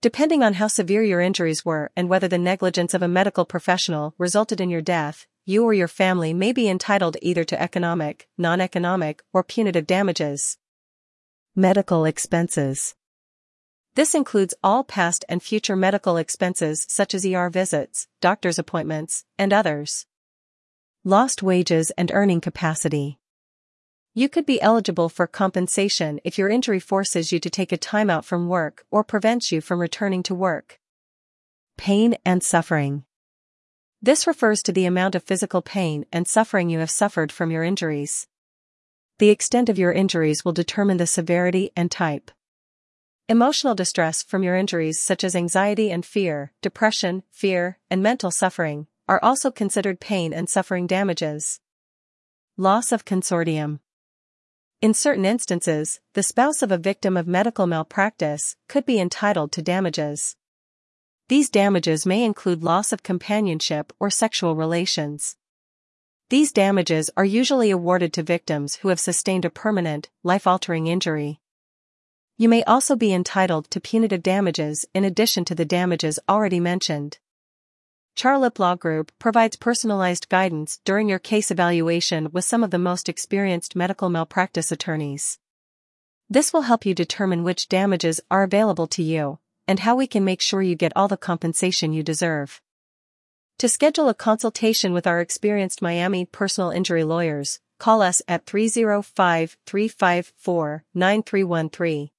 Depending on how severe your injuries were and whether the negligence of a medical professional resulted in your death, you or your family may be entitled either to economic, non-economic, or punitive damages. Medical expenses. This includes all past and future medical expenses such as ER visits, doctor's appointments, and others. Lost wages and earning capacity. You could be eligible for compensation if your injury forces you to take a time out from work or prevents you from returning to work. Pain and suffering. This refers to the amount of physical pain and suffering you have suffered from your injuries. The extent of your injuries will determine the severity and type. Emotional distress from your injuries such as anxiety and fear, depression, fear, and mental suffering, are also considered pain and suffering damages. Loss of consortium. In certain instances, the spouse of a victim of medical malpractice could be entitled to damages. These damages may include loss of companionship or sexual relations. These damages are usually awarded to victims who have sustained a permanent, life-altering injury. You may also be entitled to punitive damages in addition to the damages already mentioned. Charlip Law Group provides personalized guidance during your case evaluation with some of the most experienced medical malpractice attorneys. This will help you determine which damages are available to you and how we can make sure you get all the compensation you deserve. To schedule a consultation with our experienced Miami personal injury lawyers, call us at 305 354 9313